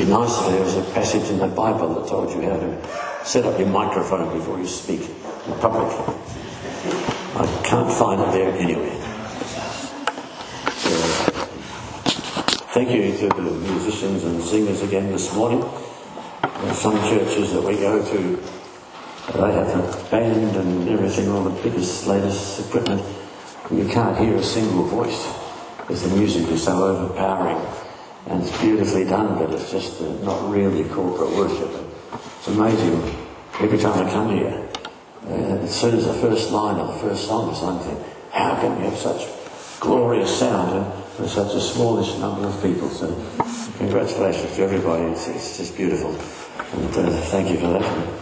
be nice if there was a passage in the Bible that told you how to set up your microphone before you speak in public. I can't find it there anywhere. So, thank you to the musicians and singers again this morning. There are some churches that we go to, they have a band and everything, all the biggest, latest equipment. You can't hear a single voice because the music is so overpowering. And it's beautifully done, but it's just not really corporate worship. It's amazing. Every time I come here, uh, as soon as the first line or the first song is, I'm how can we have such glorious sound and for such a smallish number of people? So, congratulations to everybody. It's, it's just beautiful. And uh, thank you for that.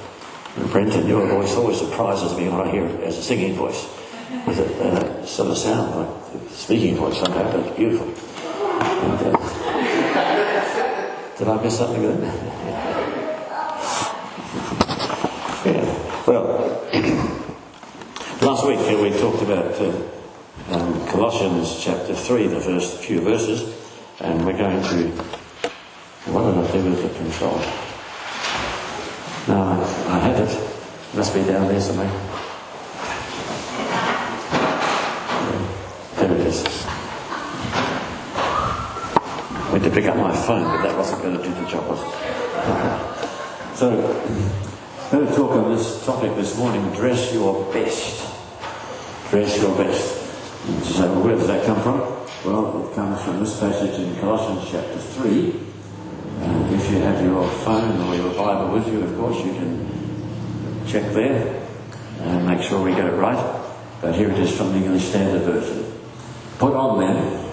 And Brenton, your voice always surprises me when I hear it as a singing voice. It uh, sort of sound like a speaking voice somehow, but it's beautiful. And, uh, did I miss something there? yeah. Well, last week uh, we talked about uh, um, Colossians chapter 3, the first few verses, and we're going to. What did I do with the control? No, I, I had it. Must be down there somewhere. There it is went to pick up my phone, but that wasn't going to do the job, was it? so, I'm going to talk on this topic this morning dress your best. Dress your best. You where does that come from? Well, it comes from this passage in Colossians chapter 3. And if you have your phone or your Bible with you, of course, you can check there and make sure we get it right. But here it is from the English Standard Version. Put on then,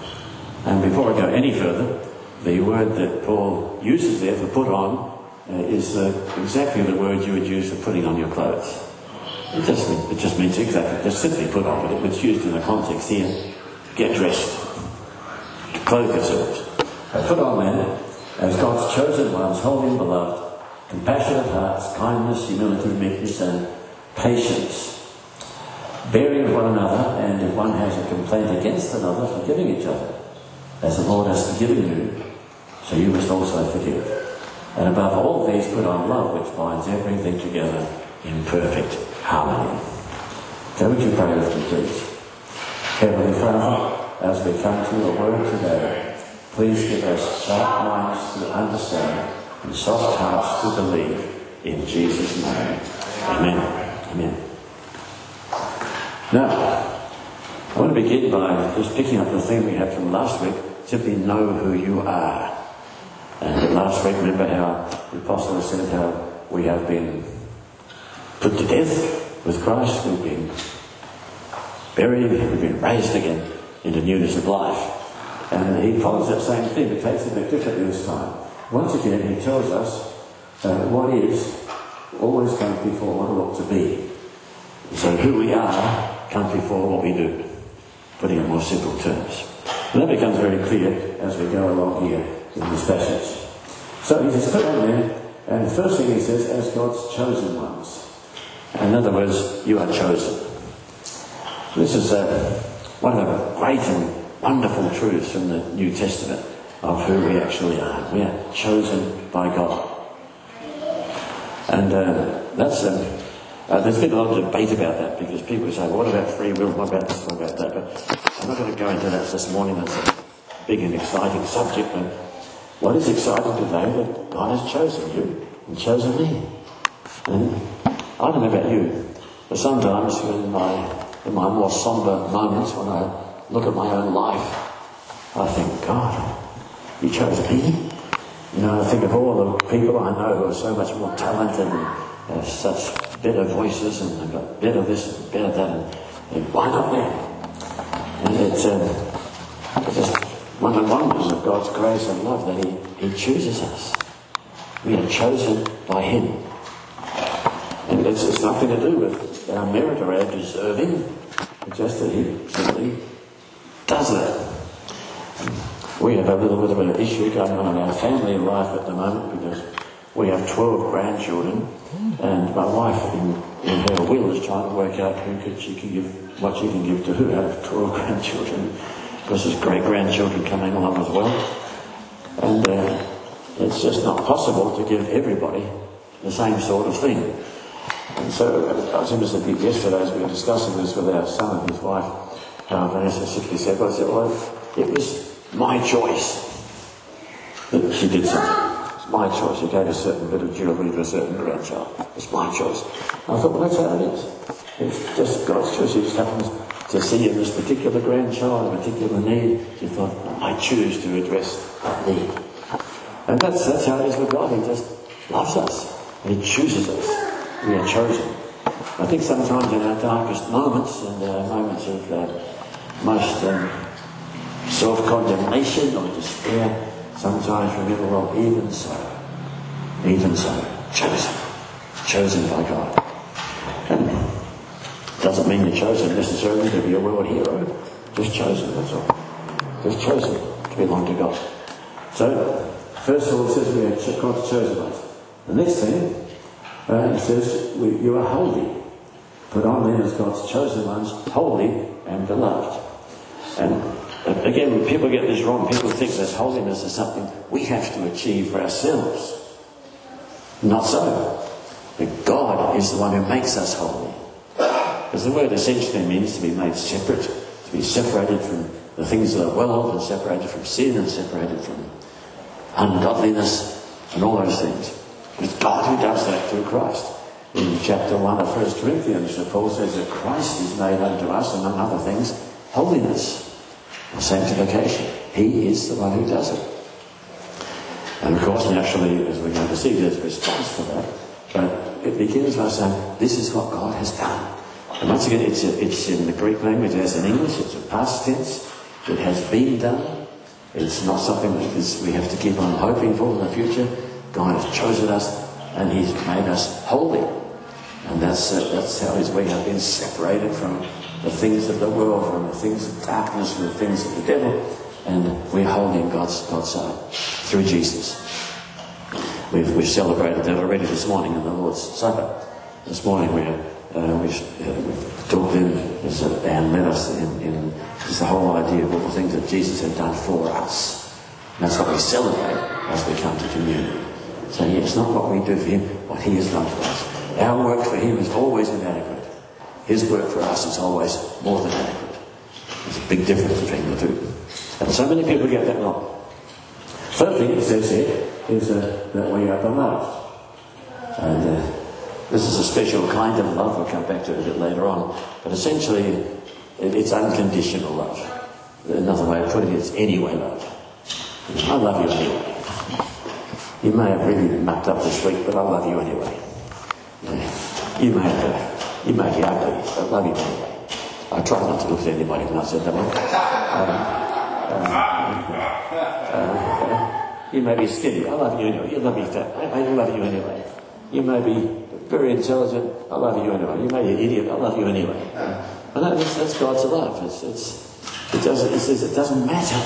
and before I go any further, the word that Paul uses there for put on uh, is uh, exactly the word you would use for putting on your clothes. It just, it just means exactly, just simply put on, but it's used in the context here. Get dressed. Clothe yourselves. Put on then, as God's chosen ones, holy and beloved, compassionate hearts, kindness, humility, meekness, and patience. Bearing with one another, and if one has a complaint against another, forgiving each other, as the Lord has forgiven you, so you must also forgive. And above all these, put on love, which binds everything together in perfect harmony. So would you pray with me, please? Heavenly Father, as we come to your word today, please give us sharp minds to understand and soft hearts to believe. In Jesus' name. Amen. Amen. Now, I want to begin by just picking up the theme we had from last week. Simply know who you are. And last week, remember how the apostle said how we have been put to death with Christ, we've been buried, we've been raised again into newness of life. And he follows that same thing, but takes it a bit differently this time. Once again, he tells us uh, what is always comes before what it ought to be. So who we are comes before what we do, putting it in more simple terms. And that becomes very clear as we go along here in this passage. So he says, put on there, and the first thing he says, as God's chosen ones. In other words, you are chosen. This is uh, one of the great and wonderful truths from the New Testament of who we actually are. We are chosen by God. And uh, that's, um, uh, there's been a lot of debate about that because people say, what about free will? What about this? What about that? But I'm not going to go into that this morning. That's a big and exciting subject. But what is exciting today that God has chosen you and chosen me. And I don't know about you, but sometimes in my, in my more somber moments when I look at my own life, I think, God, you chose me? You know, I think of all the people I know who are so much more talented and have such better voices and they've got better this and better that, and, and why not them? And it's, um, it's just one of the wonders of God's grace and love that He, he chooses us. We are chosen by Him. And it's, it's nothing to do with our merit or our deserving, it's just that He simply does that. We have a little bit of an issue going on in our family life at the moment because we have 12 grandchildren and my wife in, in her will is trying to work out who could she can give, what she can give to who out of 12 grandchildren because there's great grandchildren coming along as well. And uh, it's just not possible to give everybody the same sort of thing. And so I was interested yesterday as we were discussing this with our son and his wife, uh, Vanessa simply said, well, I said, well, it was my choice that she did something. It's my choice. She gave a certain bit of jewellery to a certain grandchild. It's my choice. And I thought, well, that's how it is. It's just God's choice. It just happens to see in this particular grandchild a particular need. She thought, I choose to address that need. And that's, that's how it is with God. He just loves us. He chooses us. We are chosen. I think sometimes in our darkest moments and uh, moments of uh, most um, self-condemnation or despair, sometimes we remember, well, even so, even so, chosen, chosen by God. And doesn't mean you're chosen necessarily to be a world hero, just chosen, that's all. Just chosen to belong to God. So, first of all, it says we are God's chosen ones. The next thing, uh, it says we, you are holy. Put on them as God's chosen ones, holy and beloved. And again, people get this wrong. People think that holiness is something we have to achieve for ourselves. Not so. But God is the one who makes us holy. Because the word essentially means to be made separate, to be separated from the things of the world, and separated from sin, and separated from ungodliness, and all those things. It's God who does that through Christ. In chapter 1 of 1 Corinthians, Paul says that Christ is made unto us, among other things, holiness or sanctification. He is the one who does it. And of course, naturally, as we're going to see, there's a response for that. But it begins by saying, this is what God has done. And once again, it's, a, it's in the Greek language as in English, it's a past tense. It has been done. It's not something that is, we have to keep on hoping for in the future. God has chosen us and He's made us holy. And that's, uh, that's how we have been separated from the things of the world, from the things of darkness, from the things of the devil. And we're holding God's, God's side through Jesus. We've, we've celebrated that already this morning in the Lord's Supper. This morning we, uh, we've, uh, in, as Anne led us in, in just the whole idea of all the things that Jesus had done for us. And that's what we celebrate as we come to communion. So it's not what we do for him, what he has done for us. Our work for him is always inadequate. His work for us is always more than adequate. There's a big difference between the two. And so many people get that wrong. Third thing it says here is uh, that we are beloved. And uh, this is a special kind of love. We'll come back to it a bit later on. But essentially, it's unconditional love. Another way of putting it is anyway love. I love you anyway. You may have really mucked up this week, but I love you anyway. You may have, uh, you may be ugly, but I love you anyway. I try not to look at anybody when I said that one. Um, uh, you may be skinny, I love you anyway. You may be fat, I, I love you anyway. You may be very intelligent, I love you anyway. You may be an idiot, I love you anyway. That, that's, that's God's love. It's, it's, it, doesn't, says it doesn't matter.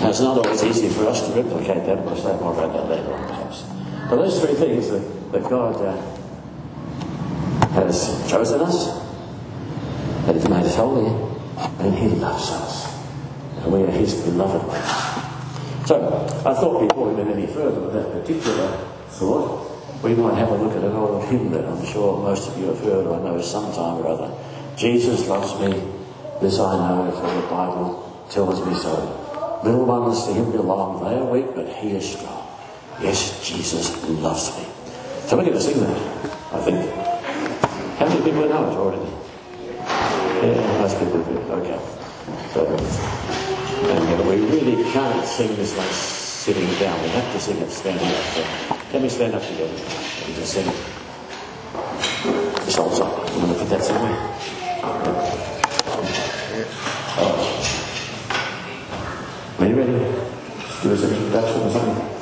Now, it's not always easy for us to replicate that. We'll say more about that later on, perhaps. But those three things that, that God uh, has chosen us, that He's made us holy, and He loves us. And we are His beloved ones. So, I thought before we went any further with that particular thought, we might have a look at an old hymn that I'm sure most of you have heard or know sometime or other. Jesus loves me, this I know, for the Bible tells me so. Little ones to him belong. They are weak, but he is strong. Yes, Jesus loves me. So we're going to sing that, I think. How many people know it already? Yeah, most people do. Okay. So, and we really can't sing this one sitting down. We have to sing it standing up. So, let me stand up together and just sing it. This whole song. I'm going to put that somewhere. Oh. Are you ready? Do us an introduction or something?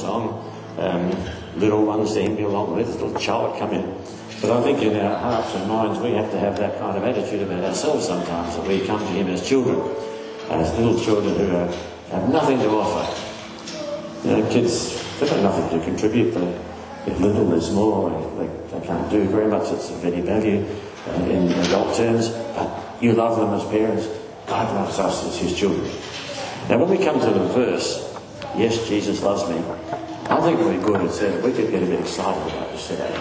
Song. Um, little ones to belong. Let this little child come in. But I think in our hearts and minds we have to have that kind of attitude about ourselves sometimes, that we come to him as children, as little children who are, have nothing to offer. You know, kids, they've got nothing to contribute. They, if little, small, they, they, they can't do very much it's of any value uh, in adult terms, but you love them as parents. God loves us as his children. Now, when we come to the verse, yes, Jesus loves me, I think be good and said we could get a bit excited about this today.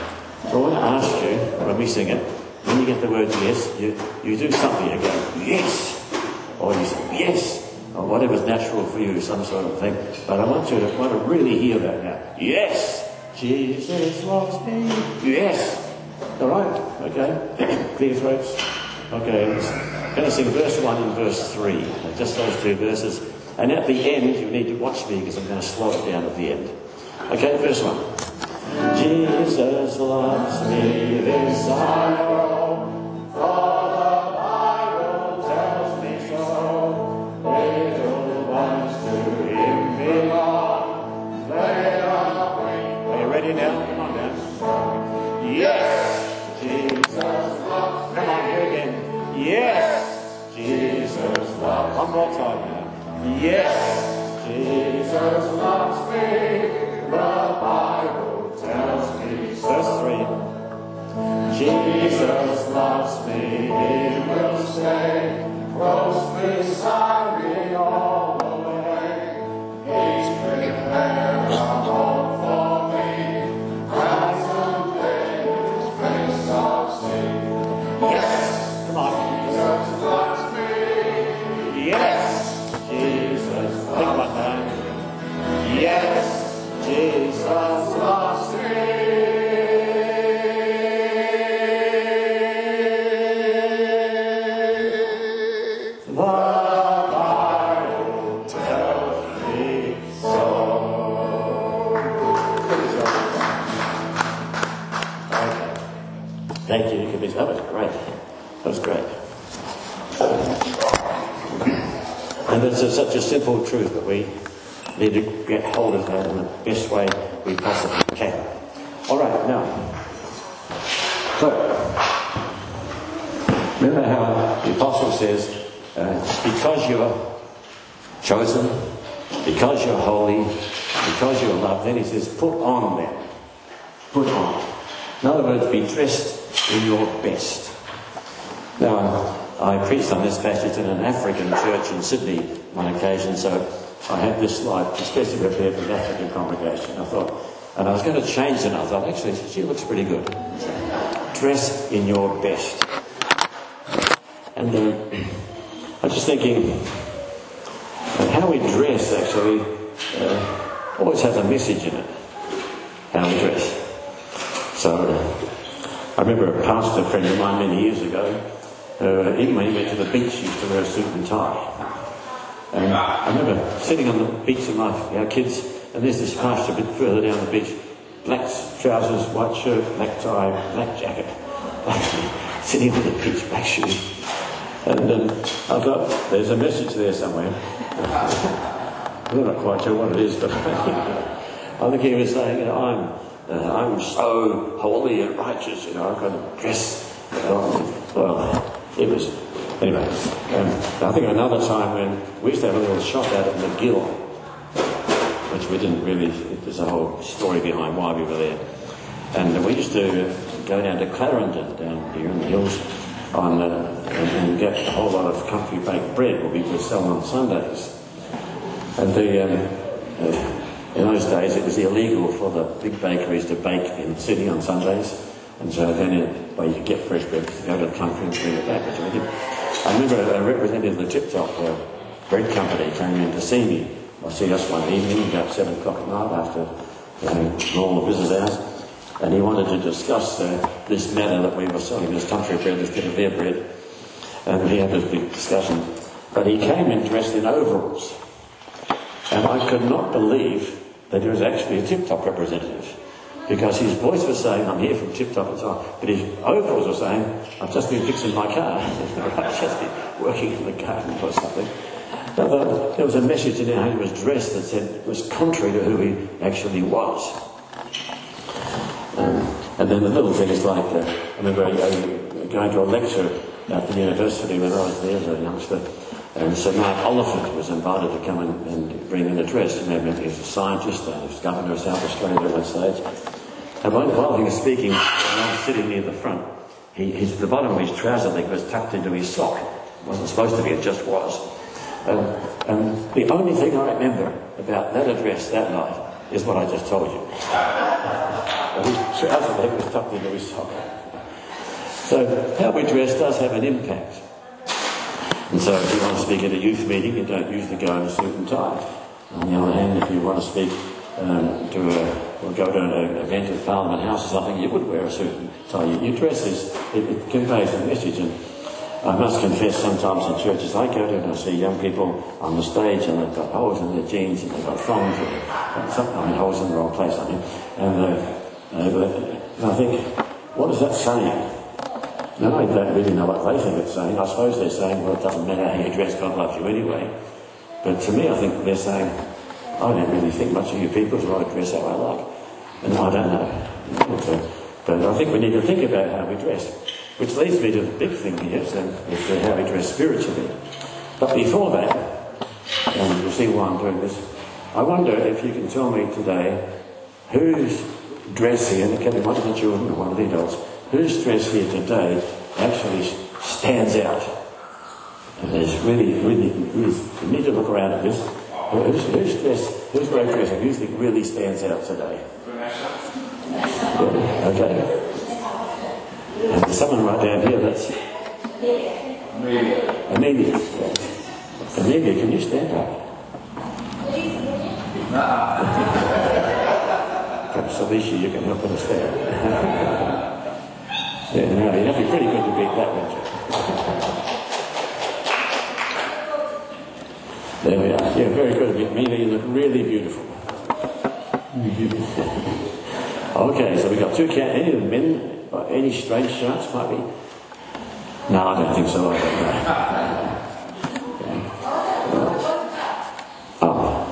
So I want to ask you, when we sing it, when you get the word yes, you, you do something, you go, yes, or you say, yes, or whatever's natural for you, some sort of thing. But I want you to, want to really hear that now. Yes, Jesus loves me. Yes. All right, okay. Clear throats. Okay, I'm going to sing verse 1 and verse 3. Just those two verses. And at the end, you need to watch me because I'm going to slow it down at the end. Okay, first 1. Jesus loves me, this I know, for the Bible tells me so. Little ones to him belong. They are. Are you ready now? Come on now. Yes, Jesus loves me. Come on, here again. Yes, Jesus loves One more time. Yes, Jesus loves me. The Bible tells me so. Verse 3. Jesus loves me, He will stay close beside me a, simple truth that we need to get hold of that in the best way we possibly can. All right, now. So, remember how the apostle says, uh, because you're chosen, because you're holy, because you're loved, then he says, put on them. Put on. In other words, be dressed in your best. Now, I preached on this passage in an African church in Sydney on occasion, so I had this slide especially prepared for the African congregation. I thought, and I was going to change it, and I thought, actually, she looks pretty good. Dress in your best. And uh, I was just thinking, how we dress actually uh, always has a message in it. How we dress. So, uh, I remember a pastor friend of mine many years ago, uh, when he went to the beach, used to wear a suit and tie. And I remember sitting on the beach with my our kids, and there's this pastor a bit further down the beach, black trousers, white shirt, black tie, black jacket, sitting on the beach, black shoes. And um, I thought, there's a message there somewhere. I'm not quite sure what it is, but I think he was saying, you know, I'm, uh, I'm so holy and righteous, you know, I've got to dress. Well, it was, anyway. Um, I think another time when we used to have a little shop out at Magill, which we didn't really, there's a whole story behind why we were there. And we used to go down to Clarendon, down here in the hills, on, uh, and, and get a whole lot of country baked bread, what we could sell on Sundays. And the, um, uh, in those days, it was illegal for the big bakeries to bake in the city on Sundays. And so then, uh, well, you get fresh bread, go to the country and bring it back, which I did. I remember a representative of the Tip Top uh, bread company came in to see me. I see us one evening, about seven o'clock at night after know, normal business hours. And he wanted to discuss uh, this matter that we were selling, this country bread, this bit of their bread. And he had this big discussion. But he came in dressed in overalls. And I could not believe that he was actually a Tip Top representative. Because his voice was saying, I'm here from Tip Top and. But his overalls were saying, I've just been fixing my car. I've just been working in the garden or something. But there was a message in how he was dressed that said was contrary to who he actually was. Um, and then the little things like, uh, I remember going to a lecture at the university when I was there as a youngster, and Sir Mark Oliphant was invited to come and, and bring an address. And he was a scientist, uh, he was governor of South Australia at that stage. And while he was speaking, I was sitting near the front, he, his, the bottom of his trouser leg was tucked into his sock. It wasn't supposed to be, it just was. And the only thing I remember about that address that night is what I just told you. his trouser leg was tucked into his sock. So how we dress does have an impact. And so if you want to speak at a youth meeting, you don't usually go in a suit and tie. On the other hand, if you want to speak um, to a, or go to an event at Parliament House or something, you would wear a suit and tie. Your dress is, it, it conveys a message. And I must confess, sometimes in churches I go to and I see young people on the stage and they've got holes in their jeans and they've got thongs, some, I mean, holes in the wrong place, I mean. And, uh, uh, and I think, what is that saying? No, I don't really know what they think it's saying. I suppose they're saying, well, it doesn't matter how you dress, God loves you anyway. But to me, I think they're saying, I don't really think much of you people, so I dress how I like. And I don't know. But I think we need to think about how we dress. Which leads me to the big thing here, so is how we dress spiritually. But before that, and you'll see why I'm doing this, I wonder if you can tell me today whose dress here, and it can be one of the children or one of the adults, whose dress here today actually stands out. And there's really, really, really, you need to look around at this. Who's, who's dress, who's dressing? Who you think really stands out today? Okay. And there's someone right down here that's. Amelia. Amelia. Amelia, can you stand up? Perhaps Alicia, you can help us there. Yeah, no, you'd have to be pretty good to beat that, wouldn't? There we are. Yeah, very good. Amelia, you look really beautiful. Mm-hmm. okay, so we got two cat. Any of men, any strange shots might be? No, I don't think so. Oh.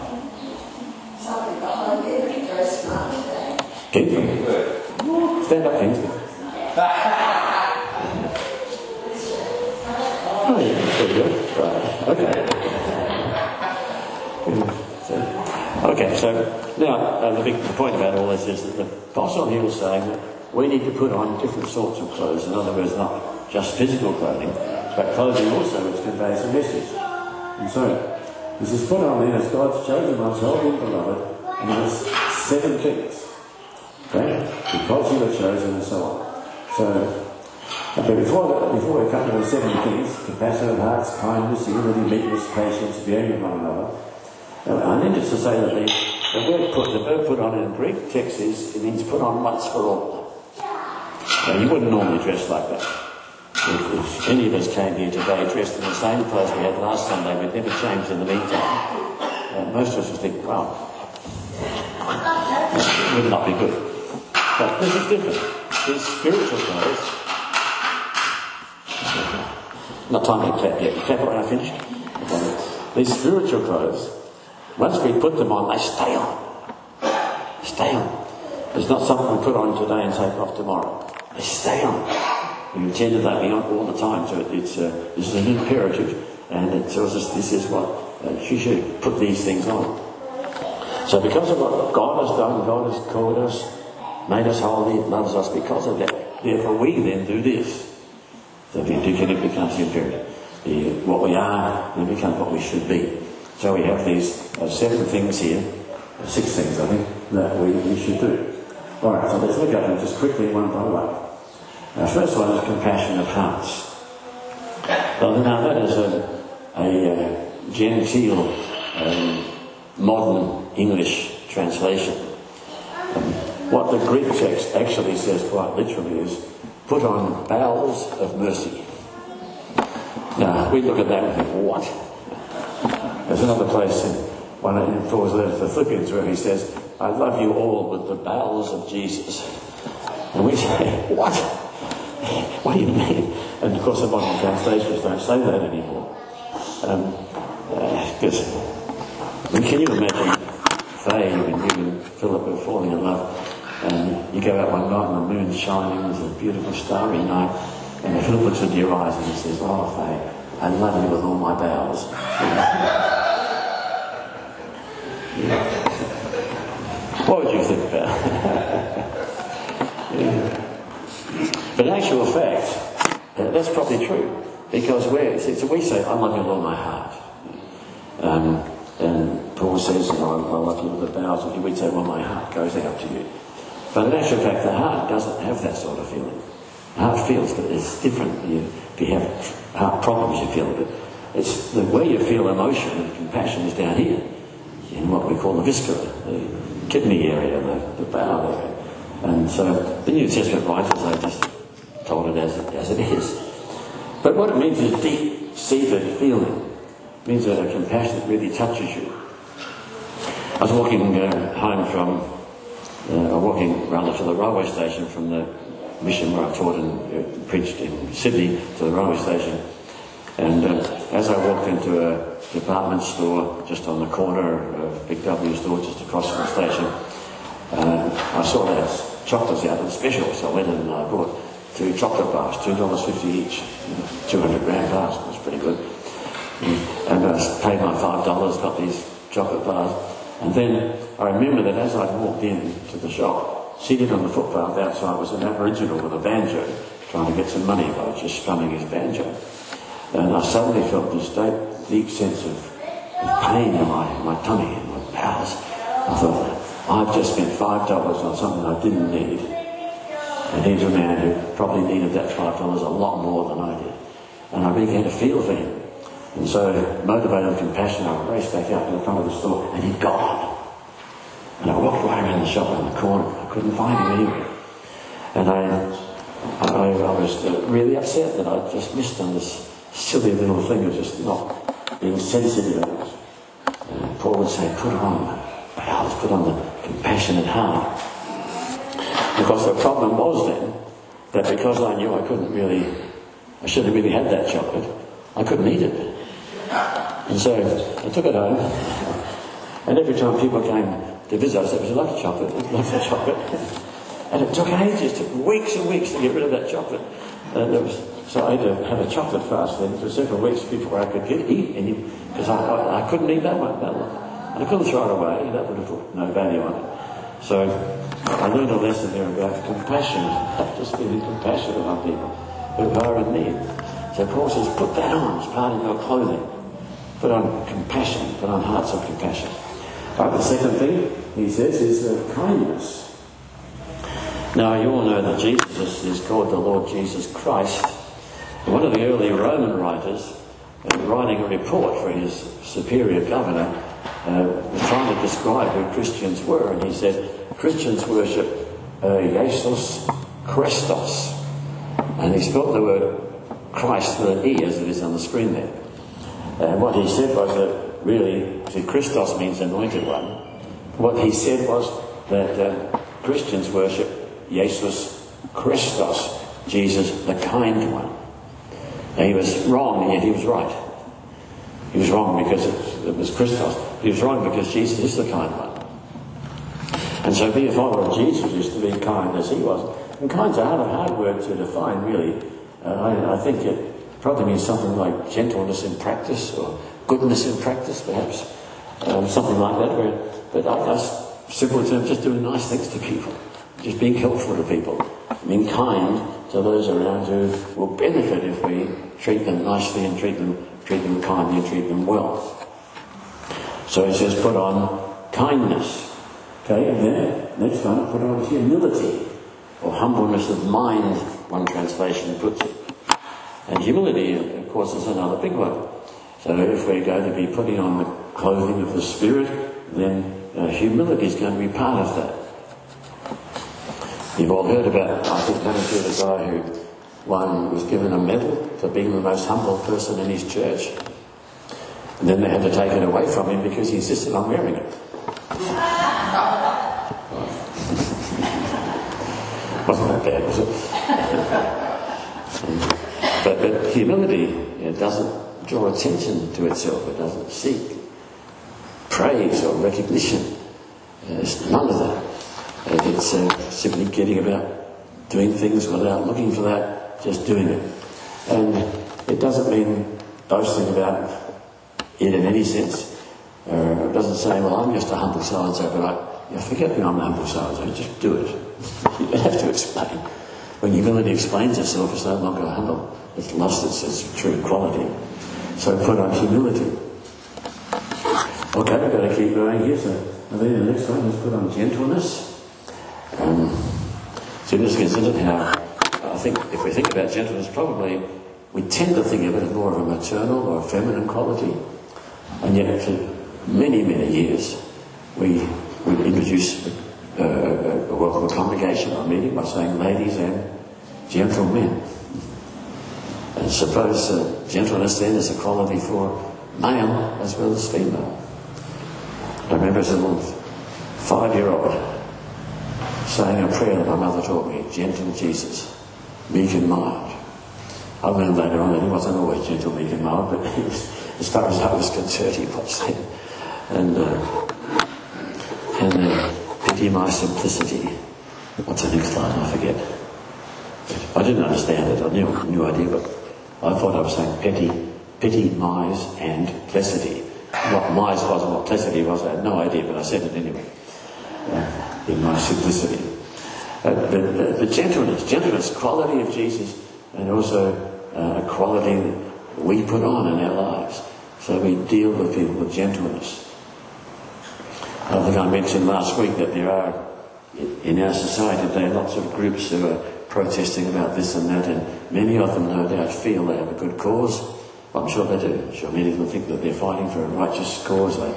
Kingston. Stand up, Kingston. oh, yeah, pretty good. Right. Okay. Okay, so now uh, the big point about all this is that the apostle here was saying that we need to put on different sorts of clothes. In other words, not just physical clothing, but clothing also which conveys a message. And so, this is put on then as God's chosen ones, holy and beloved, and there's seven things. Okay? Because you were chosen and so on. So, but before, before we come to the seven things, compassion of hearts, kindness, unity, meekness, patience, bearing with one another, I need to say that the, the word put, the verb put on in Greek text is, it means put on once for all. Now, you wouldn't normally dress like that. If, if, any of us came here today dressed in the same clothes we had last Sunday, we'd never change in the meantime. Uh, most of us would think, wow, it would not be good. But this is different. These spiritual clothes. Not time to clap yet. Clap when I finish. These spiritual clothes, once we put them on, they stay on. Stay on. It's not something put on today and take off tomorrow. They stay on. We intend to that all the time. So it's uh, this is an imperative, and it tells us this is what uh, you should put these things on. So because of what God has done, God has called us made us holy, loves us because of that. Therefore, we then do this. So the indicative becomes the imperative. The, what we are then becomes what we should be. So we have these uh, seven things here, six things, I think, that we, we should do. All right, so let's look at them just quickly one by one. Our first one is compassion of hearts. Well, now that is a, a uh, genteel um, modern English translation what the Greek text actually says quite literally is put on bowels of mercy. Now, we look at that and think, what? There's another place in one of Paul's letter to the Philippians where he says, I love you all with the bowels of Jesus. And we say, what? What do you mean? And of course, the modern translations don't say that anymore. Um, Because can you imagine Faye and you and Philip are falling in love and you go out one night and the moon's shining, it's a beautiful starry night, and Philip looks into your eyes and he says, Oh Faye, I love you with all my bowels. What would you think about yeah. But in actual fact, that's probably true. Because we so we say, I love you with all my heart. Um, and Paul says, you know, I love you with the bowels you. We'd say, well, my heart goes out to you. But in actual fact, the heart doesn't have that sort of feeling. The heart feels, but it's different. You, if you have heart problems, you feel it. It's the way you feel emotion and compassion is down here, in what we call the viscera, the kidney area, the, the bowel area. And so the New Testament writers, they just told it as, as it is. But what it means is a deep-seated feeling. It means that a compassion that really touches you. I was walking uh, home from, uh, I was walking rather to the railway station from the mission where I taught and uh, preached in Sydney to the railway station. And uh, as I walked into a department store just on the corner of Big W store just across from the station, uh, I saw those chocolates out on special, so I went in and I bought two chocolate bars, $2.50 each, 200 gram bars, it was pretty good. And I paid my $5, got these chocolate bars. And then I remember that as I walked in to the shop, seated on the footpath outside was an Aboriginal with a banjo, trying to get some money by just strumming his banjo. And I suddenly felt this deep, deep sense of, pain in my, my tummy and my bowels. I thought, I've just spent $5 on something I didn't need and he's a man who probably needed that five dollars a lot more than I did. And I began to feel for him. And so, motivated with compassion, I raced back out to the front of the store and he'd gone. And I walked right around the shop in the corner. I couldn't find him anywhere. And I, I, I was really upset that I'd just missed on this silly little thing of just not being sensitive. And Paul would say, put on, bowels, put on the compassionate heart. Because the problem was then that because I knew I couldn't really, I shouldn't have really had that chocolate, I couldn't eat it. And so I took it home, and every time people came to visit, I said, Would you like a chocolate? Would you like a chocolate? and it took ages, it took weeks and weeks to get rid of that chocolate. Uh, and it was, so I had to have a chocolate fast then for several weeks before I could get, eat any, because I, I, I, couldn't eat that one. That one. And I couldn't throw it away, that would have put no value on it. So I learned a lesson there about compassion, just feeling compassionate on people who are in need. So Paul says, put that on as part of your clothing. Put on compassion, put on hearts of compassion. Right, the second thing he says is uh, kindness. Now, you all know that Jesus is called the Lord Jesus Christ. One of the early Roman writers, uh, writing a report for his superior governor, uh, was trying to describe who Christians were, and he said, Christians worship uh, Jesus Chrestos. And he spelled the word Christ with an E as it is on the screen there. And what he said was that really, see, Christos means anointed one. What he said was that uh, Christians worship Jesus Chrestos, Jesus the kind one. Now, he was wrong, and yet he was right. He was wrong because it, was Christos. He was wrong because Jesus is the kind one. And so be a follower of Jesus is to be kind as he was. And kind's a hard, hard word to define, really. Uh, I, I, think it probably means something like gentleness in practice or goodness in practice, perhaps. Um, something like that. Where, but I guess, simple terms, just doing nice things to people. Just being helpful to people. Being kind to those around who will benefit if we treat them nicely and treat them, treat them kindly and treat them well. So he says, put on kindness. Okay, and then next one, put on humility, or humbleness of mind, one translation puts it. And humility, of course, is another big one. So if we're going to be putting on the clothing of the Spirit, then uh, humility is going to be part of that. You've all heard about, I think, going to the guy who one was given a medal for being the most humble person in his church. And then they had to take it away from him because he insisted on wearing it. Wasn't that bad, was it? but, but humility doesn't draw attention to itself. It doesn't seek praise or recognition. Uh, There's none of that. Uh, it's uh, simply getting about doing things without looking for that, just doing it. And it doesn't mean boasting about it in any sense. Uh, it doesn't say, well, I'm just a humble so-and-so, but I, you forget that I'm a humble so-and-so, just do it. you don't have to explain. When humility explains itself, it's no longer humble. It's lost its, its true quality. So put on humility. Okay, we've got to keep going here. So I think the next one is put on gentleness. Um, so just consider how, I think if we think about gentleness, probably we tend to think of it as more of a maternal or a feminine quality. And yet for many, many years, we would introduce uh, a welcome congregation or meeting by saying ladies and gentlemen. And suppose uh, gentleness then is a quality for male as well as female. I remember as a little five-year-old saying a prayer that my mother taught me, gentle Jesus, and mild. I learned later on that he wasn't always gentle, and mild, but was, as far as I was concerned, he was then. And, uh, and uh, pity my simplicity. What's the next line? I forget. I didn't understand it. I knew, knew idea, but I thought I was saying petty, pity, mise, and placidity. What mise was and what placidity was, I had no idea, but I said it anyway. Uh, in my simplicity. Uh, the, the, the, gentleness, gentleness, quality of Jesus, and also uh, a quality that we put on in our lives. So we deal with people with gentleness. I think I mentioned last week that there are in our society today lots of groups who are protesting about this and that, and many of them no doubt feel they have a good cause. I'm sure they do. I'm sure many of them think that they're fighting for a righteous cause. They,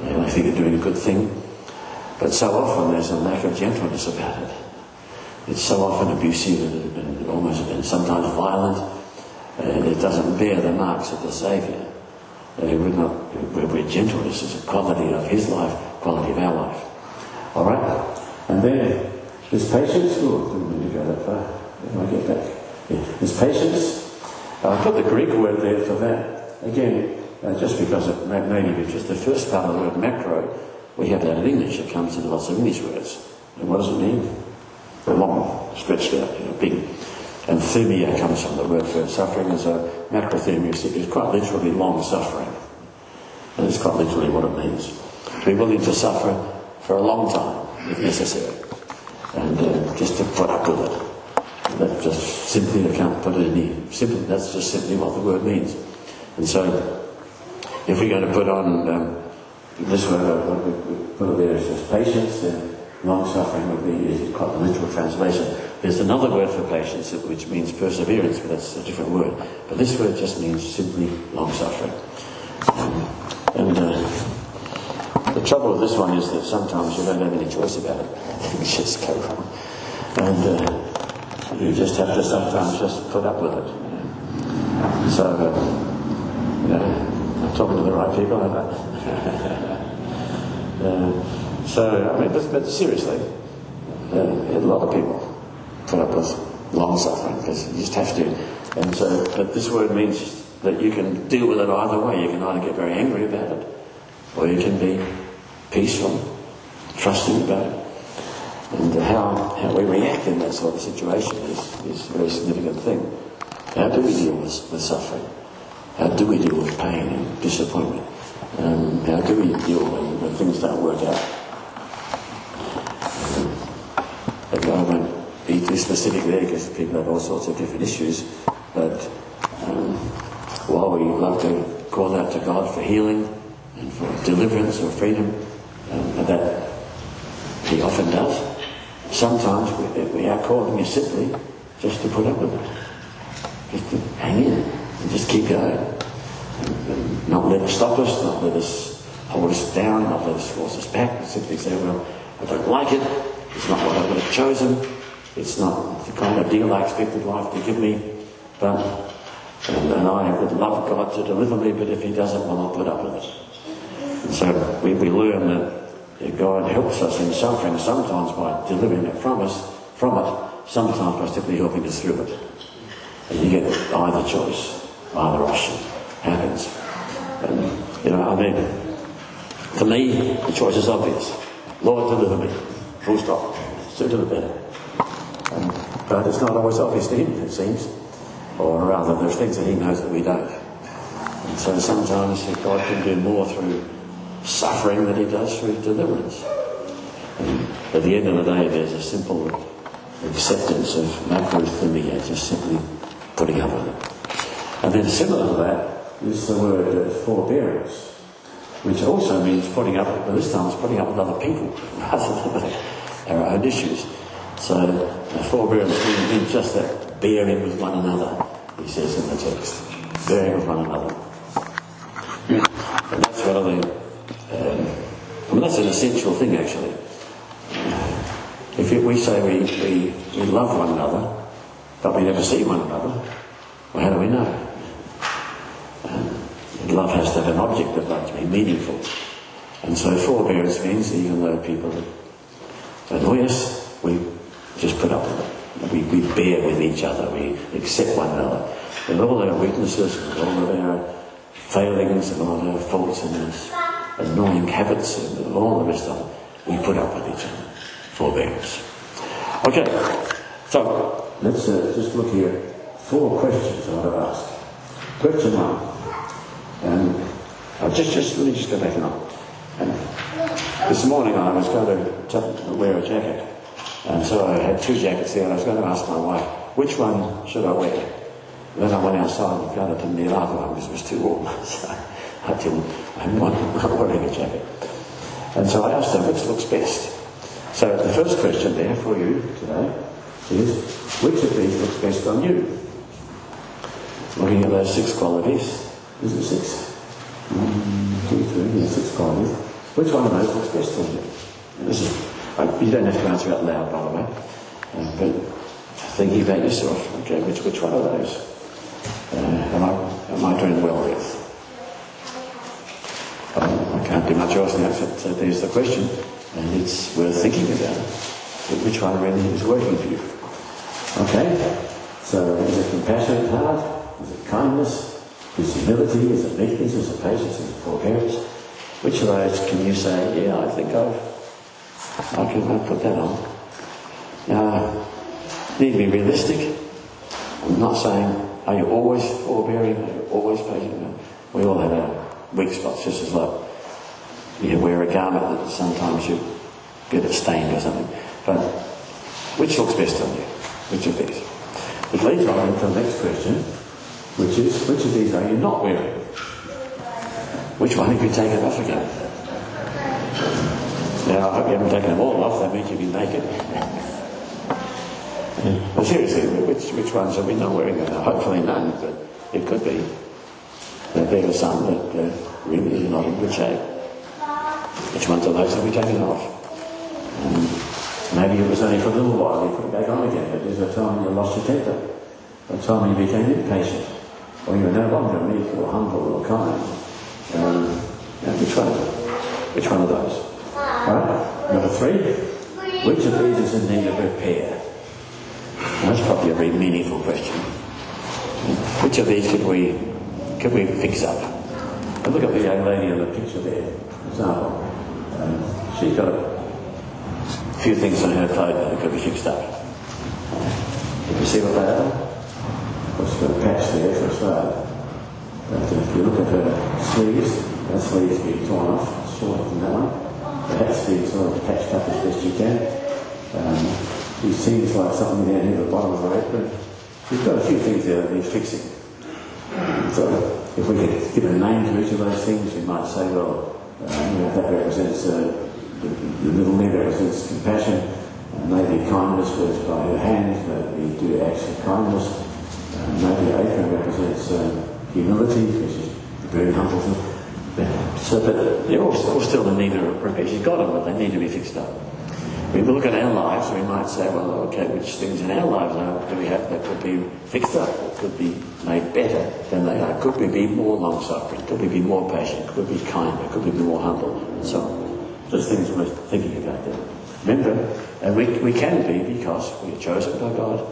they think they're doing a good thing. But so often there's a lack of gentleness about it. It's so often abusive and, and almost and sometimes violent, and it doesn't bear the marks of the Saviour. Uh, we're not, where gentleness is a quality of his life, quality of our life. All right? And then there's patience. Oh, didn't mean to go that far. When I get back? Yeah. There's patience. I put the Greek word there for that. Again, uh, just because it maybe just the first part of the word macro, we have that in English. It comes in lots of English words. And what does it mean? Long, stretched out, you know, big. And thumia comes from the word for suffering. As a macrothumia is quite literally long suffering. And it's quite literally what it means. To be willing to suffer for a long time, if necessary. And uh, just to put up with it. That just simply, I can't put it any simply, that's just simply what the word means. And so, if we're going to put on um, this word, uh, what we put it there as patience, then long suffering would be is quite the literal translation. There's another word for patience which means perseverance, but that's a different word. But this word just means simply long suffering. Um, and uh, the trouble with this one is that sometimes you don't have any choice about it. Things just go wrong. And uh, you just have to sometimes just put up with it. So, uh, you know, I'm talking to the right people? so, I mean, but, but seriously, uh, a lot of people put up with long suffering because you just have to. And so, but this word means that you can deal with it either way. You can either get very angry about it, or you can be peaceful, trusting about it. And how, how we react in that sort of situation is, is a very significant thing. How do we deal with, with suffering? How do we deal with pain and disappointment? Um, how do we deal when, when things don't work out? Um, I won't be too specific there because people have all sorts of different issues. But um, while we love to call out to God for healing and for deliverance or freedom, um, and that He often does, sometimes we, we are calling you simply just to put up with it. Just to hang in and just keep going. And, not let it stop us, not let us hold us down, not let us force us back, but simply say, well, I don't like it, it's not what I would have chosen, it's not the kind of deal I expected life to give me, but and, and I would love God to deliver me, but if He doesn't, well, I'll put up with it. And so we, we learn that God helps us in suffering, sometimes by delivering it from us, from it, sometimes by simply helping us through it. And you get either choice, either option. happens. And, you know, I mean, for me, the choice is obvious. Lord, deliver me. Full stop. Sooner the better. Um, but it's not always obvious to him, it seems. Or rather, there's things that he knows that we don't. And so sometimes God can do more through suffering than he does through deliverance. And at the end of the day, there's a simple acceptance of macrothumia, just simply putting up with it. And then similar to that is the word forbearance which also means putting up, but this time it's putting up with other people rather than our own issues. So uh, forbearance means just that bearing with one another, he says in the text. Bearing with one another. And that's one of the, um, I mean, that's an essential thing actually. If we say we, we, we love one another, but we never see one another, well, how do we know? Love has to have an object of love to be meaningful. And so forbearance means even though people annoy us, we just put up with it. We, we bear with each other, we accept one another. With all our weaknesses, with all of our failings and all our faults and annoying habits and all the rest of it, we put up with each other. Forbearance. Okay, so let's uh, just look here. Four questions I want to ask. Question one. And uh, just, just let me just go back and And this morning I was going to wear a jacket, and so I had two jackets there, and I was going to ask my wife, which one should I wear? And then I went outside and found I didn't need either one because it was too warm. So I didn't, I'm not wearing a jacket. And so I asked her, which looks best? So the first question there for you today is, which of these looks best on you? Looking at those six qualities, is it six? One, two, three, yeah, six qualities. Which one of those looks best for you? This is, uh, you don't have to answer out loud, by the way. Uh, but thinking about yourself, okay, which, which one of those uh, am, I, am I doing well with? Um, I can't do much else now except uh, there's the question, and it's worth thinking about. Which one really is working for you? Okay, so is it compassionate heart? Is it kindness? Humility? Is it meekness? Is it patience? Is it forbearance? Which of those can you say, yeah, I think I've, I can put that on? Now, need to be realistic. I'm not saying, are you always forbearing? Are you always patient? We all have our weak spots, just as like you wear a garment that sometimes you get it stained or something. But which looks best on you? Which of these? Which leads on into the next question which is, which of these are you not wearing? Which one have you taken off again? Now, I hope you haven't taken them all off, that means you've been naked. but seriously, which, which ones are we not wearing? Hopefully none, but it could be that there are some that uh, really are not in good shape. Which ones of those have we taken off? Um, maybe it was only for a little while, you put it back on again, but there's a time you lost your temper, a time you became impatient, or you're no longer meek or humble or kind. Um, which one? Which one of those? Right? Number three. Which of these is in need of repair? That's probably a very meaningful question. Which of these could we could we fix up? And look at the young lady in the picture there. Example, um, she's got a few things on her clothing that could be fixed up. Can you see what they are? Got a patch for a start. But if you look at her sleeves, her sleeves being torn off, shorter than that one. The hat's being sort of patched up as best you can. Um, she seems like something down here at the bottom of her apron. She's got a few things there that need fixing. So if we could give a name to each of those things, we might say, well, uh, you know, that represents, uh, the, the little me represents compassion, uh, maybe kindness was by her hand, but we do acts of kindness. Maybe apron represents uh, humility, which is very humble thing. So, but they're all, all still in need of repair. She's got them, but they need to be fixed up. We look at our lives, we might say, well, okay, which things in our lives are, do we have that could be fixed up, that could be made better than they are? Could we be more long suffering? Could we be more patient? Could we be kinder? Could we be more humble? And so on. Just things we're thinking about there. Remember, and we, we can be because we are chosen by God,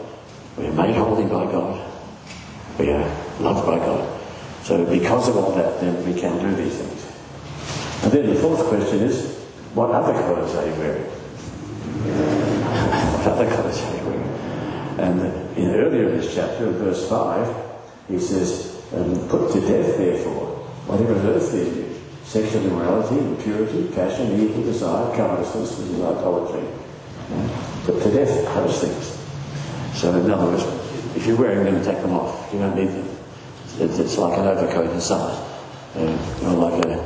we are made holy by God, we are uh, loved by God. So because of all that, then we can do these things. And then the fourth question is, what other clothes are you wearing? what other clothes are you wearing? And in earlier in this chapter, in verse 5, he says, put to death, therefore, whatever is earthly in you, sexual immorality, impurity, passion, evil desire, covetousness, which is idolatry. Put to death those things. So in other words, if you're wearing them, take them off. You don't need them. It's, it's like an overcoat in summer. Uh, or like a,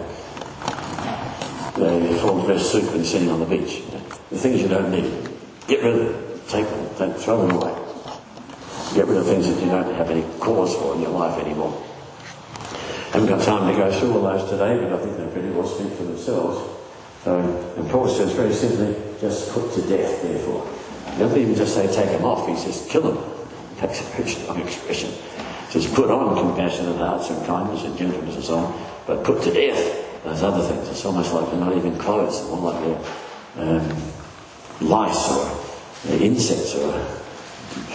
a full dress suit when sitting on the beach. The things you don't need, get rid of them. Take them. Don't throw them away. Get rid of things that you don't have any cause for in your life anymore. Haven't got time to go through all those today, but I think they pretty well speak for themselves. So, and Paul says very simply, just put to death, therefore. He doesn't even just say take them off, he says kill them. Very strong expression. He says put on compassionate hearts and kindness and gentleness and so on, but put to death those other things. It's almost like they're not even clothes, they're more like they're um, lice or insects or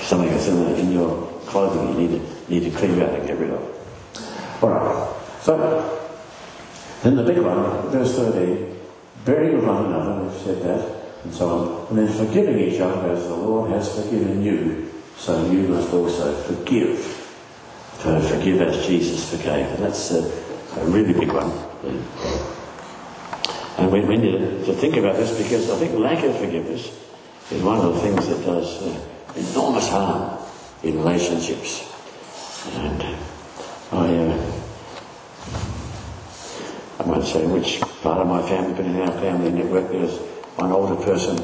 something that's in, in your clothing you need to, need to clear out and get rid of. All right. So, then the big one, verse 13, bearing one another, we've said that, and so on, and then forgiving each other as the Lord has forgiven you, so you must also forgive. To forgive as Jesus forgave. And that's a, a really big one. And we, need to think about this because I think lack of forgiveness is one of the things that does uh, enormous harm in relationships. And I, uh, I won't say which part of my family, but in our family network, there's one older person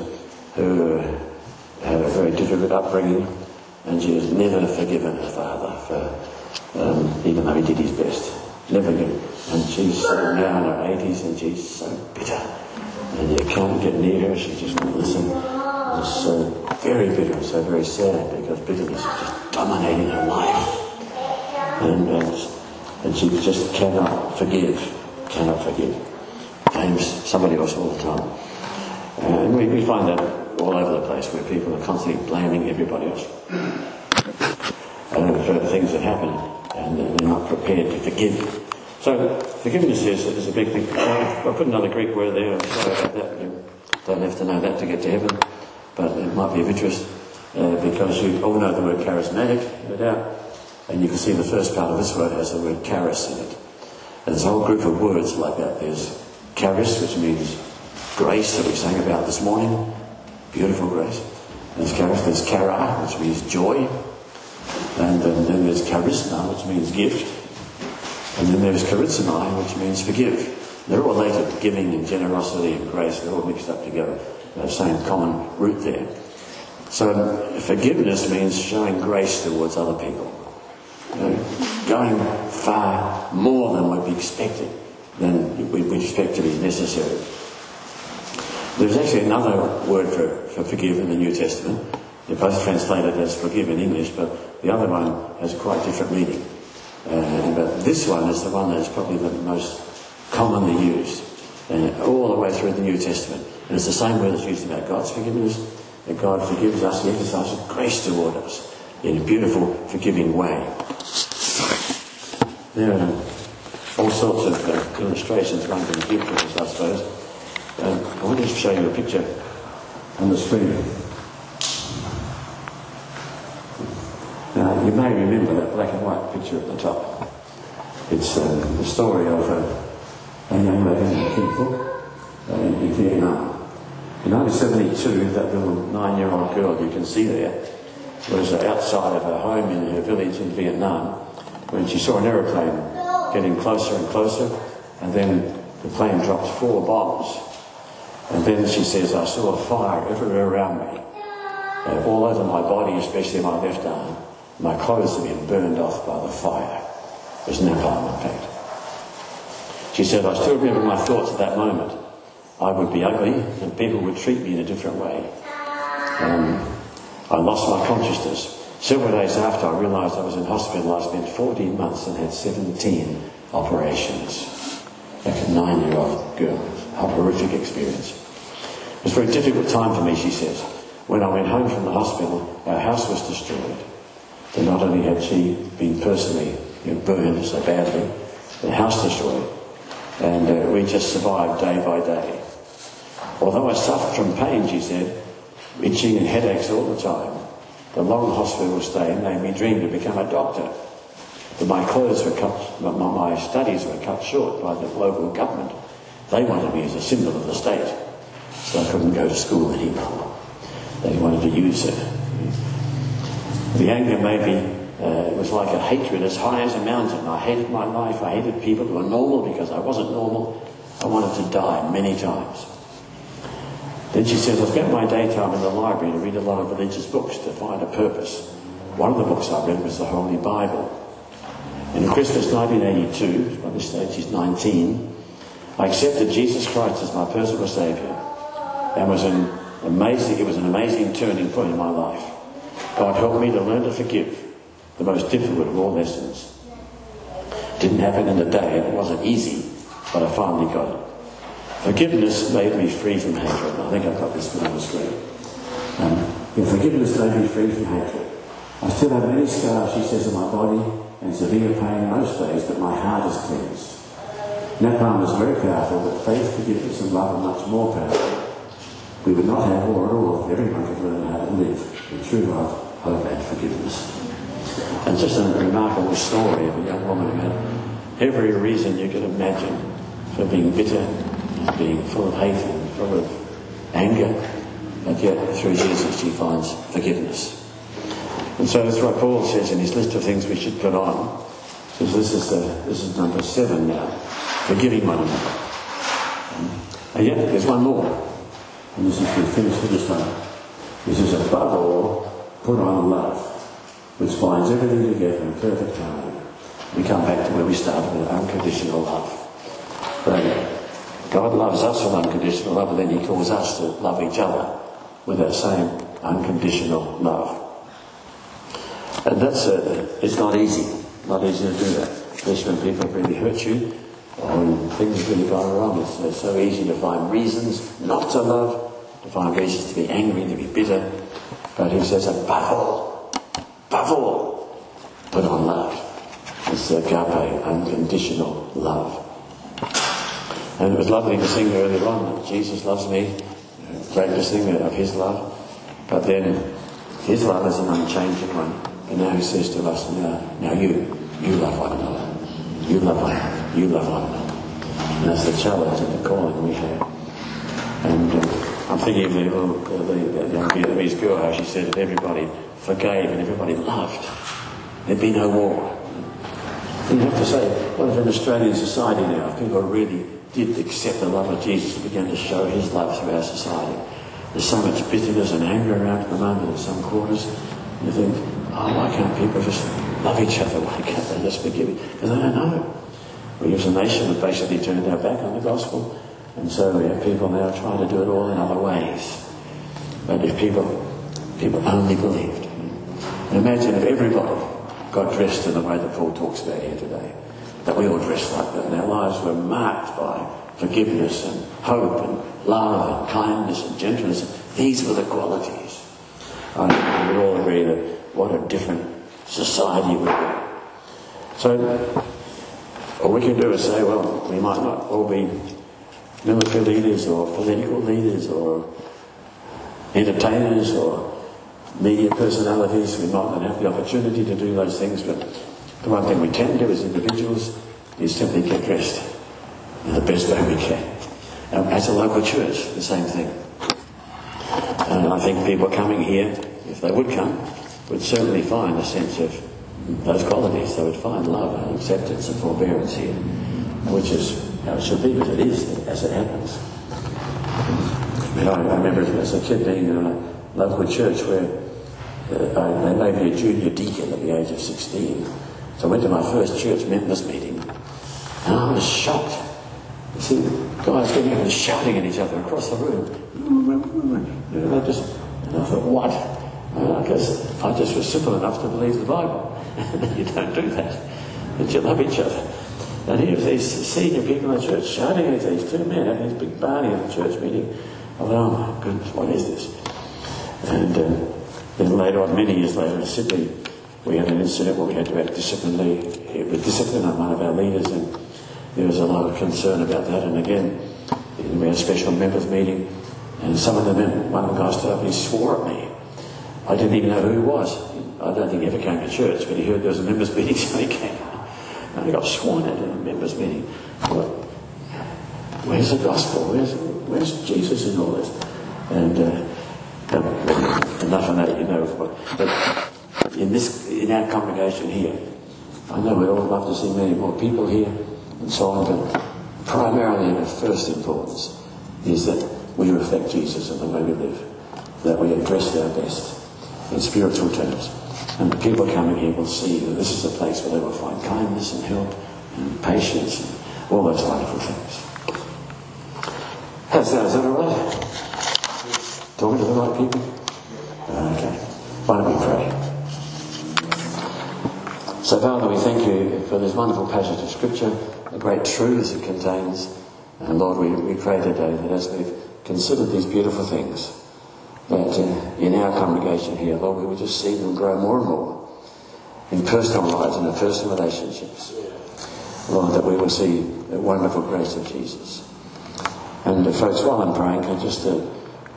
who uh, had a very difficult upbringing, and she has never forgiven her father for, um, even though he did his best. Never given. And she's uh, now in her 80s, and she's so bitter, and you can't get near her. She just won't listen. It's so very bitter and so very sad because bitterness is just dominating her life. And, uh, and she just cannot forgive, cannot forgive. Blames somebody else all the time. And we, we find that all over the place where people are constantly blaming everybody else and then for things that happen and they're not prepared to forgive. So forgiveness is, is a big thing. I put another Greek word there. I'm sorry about that. You don't have to know that to get to heaven, but it might be of interest uh, because you all know the word charismatic, no doubt. And you can see the first part of this word has the word charis in it. And there's a whole group of words like that. There's charis, which means grace that we sang about this morning. Beautiful grace. There's charis. There's chara, which means joy. And um, then there's charisma, which means gift. And then there's charizomai, which means forgive. They're all related giving and generosity and grace. They're all mixed up together. The same common root there. So forgiveness means showing grace towards other people. You know, going far more than would be expected, than we expect to be necessary. There's actually another word for, for forgive in the New Testament. They're both translated as forgive in English, but the other one has quite different meaning. Uh, but this one is the one that is probably the most commonly used uh, all the way through the New Testament. And it's the same word that's used about God's forgiveness, that God forgives us, He exercises grace toward us in a beautiful, forgiving way. There are all sorts of uh, illustrations one can give for this, I suppose. Um, I want to show you a picture on the screen. Now, you may remember that black and white picture at the top. It's uh, the story of uh, a young lady Phuc uh, in Vietnam. In 1972, that little nine-year-old girl you can see there was outside of her home in her village in Vietnam when she saw an aeroplane getting closer and closer, and then the plane drops four bombs. And then she says, I saw a fire everywhere around me, uh, all over my body, especially my left arm. My clothes had been burned off by the fire. Was napalm, in fact. She said, I still remember my thoughts at that moment. I would be ugly and people would treat me in a different way. Um, I lost my consciousness. Several days after, I realised I was in hospital. I spent 14 months and had 17 operations. Like a nine-year-old girl. A horrific experience. It was a very difficult time for me, she says. When I went home from the hospital, our house was destroyed. Not only had she been personally burned so badly, the house destroyed, and uh, we just survived day by day. Although I suffered from pain, she said, itching and headaches all the time, the long hospital stay made me dream to become a doctor. But my clothes were cut, my, my studies were cut short by the local government. They wanted me as a symbol of the state, so I couldn't go to school anymore. They wanted to use it. The anger made me, uh, it was like a hatred as high as a mountain. I hated my life. I hated people who were normal because I wasn't normal. I wanted to die many times. Then she says, I spent my daytime in the library to read a lot of religious books to find a purpose. One of the books I read was the Holy Bible. In Christmas 1982, by this stage she's 19, I accepted Jesus Christ as my personal Saviour and was an amazing, it was an amazing turning point in my life. God helped me to learn to forgive, the most difficult of all lessons. Didn't happen in a day, it wasn't easy, but I finally got it. Forgiveness made me free from hatred. I think I've got this on the screen. Um, yeah, forgiveness made me free from hatred. I still have many scars, she says, on my body and severe pain most days, but my heart is cleansed. Napalm is very powerful, but faith, forgiveness, and love are much more powerful. We would not have war at all if everyone could learn how to live in true love, hope, and forgiveness. And just a remarkable story of a young woman who had every reason you could imagine for being bitter, being full of hate and full of anger, but yet through Jesus she finds forgiveness. And so that's what Paul says in his list of things we should put on. So this is, this is number seven now, forgiving one another. And yet there's one more. And this is the finish for this one. This is above all, put on love, which binds everything together in perfect harmony. We come back to where we started with unconditional love. But God loves us with unconditional love, and then He calls us to love each other with that same unconditional love. And that's uh, it's not easy, not easy to do that, especially when people really hurt you when things really gone wrong. It's, so easy to find reasons not to love, to find reasons to be angry, to be bitter. But He says, above all, above all, put on love. It's agape, unconditional love. And it was lovely to sing earlier on that Jesus loves me, thing of his love. But then his love is an unchanging one. And now he says to us, now, now you, you love one another. You love one another. You love one another. And that's the challenge and the calling we have. And uh, I'm thinking of the, little, uh, the, the young Vietnamese girl, how she said that everybody forgave and everybody loved. There'd be no war. And you have to say, what if in Australian society now, if people really did accept the love of Jesus and began to show his love through our society. There's so much bitterness and anger around at the moment in some quarters. You think, oh, why can't people just love each other? Why can't they just forgive? Because they don't know. We as a nation have basically turned our back on the gospel. And so we have people now trying to do it all in other ways. But if people, people only believed. And imagine if everybody got dressed in the way that Paul talks about here today that we all dressed like that and our lives were marked by forgiveness and hope and love and kindness and gentleness. These were the qualities. I think we all agree that what a different society would be. So, all we can do is say, well, we might not all be military leaders or political leaders or entertainers or media personalities. We might not have the opportunity to do those things, but the one thing we can do as individuals is simply get dressed in the best way we can. Um, as a local church, the same thing. And I think people coming here, if they would come, would certainly find a sense of those qualities. They would find love and acceptance and forbearance here, which is how it should be, but it is as it happens. I, I remember as a kid being in a local church where uh, they made me a junior deacon at the age of 16. So I went to my first church members meeting, and I was shocked. You see, guys getting up and shouting at each other across the room. And I just, and I thought, what? I guess I just was simple enough to believe the Bible. you don't do that. But you love each other. And here's these senior people in the church shouting at these two men having this big party at the church meeting. I thought, oh my goodness, what is this? And uh, then later on, many years later in Sydney, we had an incident where we had to have discipline, With discipline on one of our leaders, and there was a lot of concern about that. And again, we had a special members meeting, and some of the men, one of the guys stood up and he swore at me. I didn't even know who he was. I don't think he ever came to church, but he heard there was a members meeting, so he came. And he got sworn at in a members meeting. Well, where's the gospel? Where's, where's Jesus in all this? And uh, enough of that, you know. But in this, in our congregation here, I know we'd all love to see many more people here and so on, but primarily the first importance is that we reflect Jesus in the way we live, that we address our best in spiritual terms. And the people coming here will see that this is a place where they will find kindness and help and patience and all those wonderful things. How's that? Is that all right? Talking to the right people? Okay. Why don't we pray? So, Father, we thank you for this wonderful passage of Scripture, the great truths it contains. And Lord, we, we pray today that as we've considered these beautiful things, that uh, in our congregation here, Lord, we would just see them grow more and more in personal lives and in personal relationships. Lord, that we will see the wonderful grace of Jesus. And uh, folks, while I'm praying, can I just uh,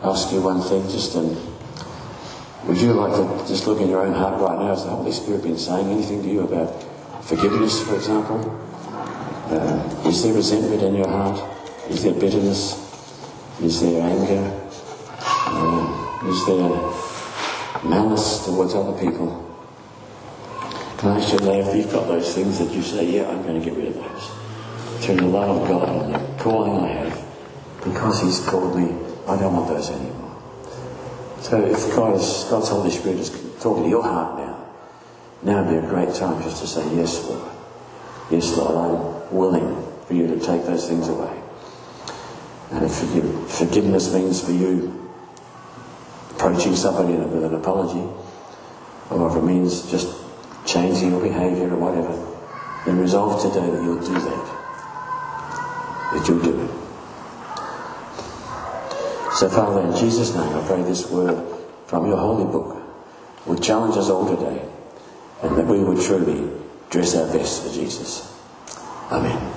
ask you one thing? Just um, would you like to just look in your own heart right now? Has the Holy Spirit been saying anything to you about forgiveness, for example? Uh, is there resentment in your heart? Is there bitterness? Is there anger? Uh, is there malice towards other people? Can I ask you if you've got those things that you say, yeah, I'm going to get rid of those. Through the love of God and the calling I have, because He's called me, I don't want those anymore. So if God is, God's Holy Spirit is talking to your heart now, now would be a great time just to say, yes, Lord. Yes, Lord, I'm willing for you to take those things away. And if forgiveness means for you approaching somebody with an apology, or if it means just changing your behaviour or whatever, then resolve today that you'll do that. That you'll do it. So, Father, in Jesus' name, I pray this word from your holy book would challenge us all today, and that we would truly dress our best for Jesus. Amen.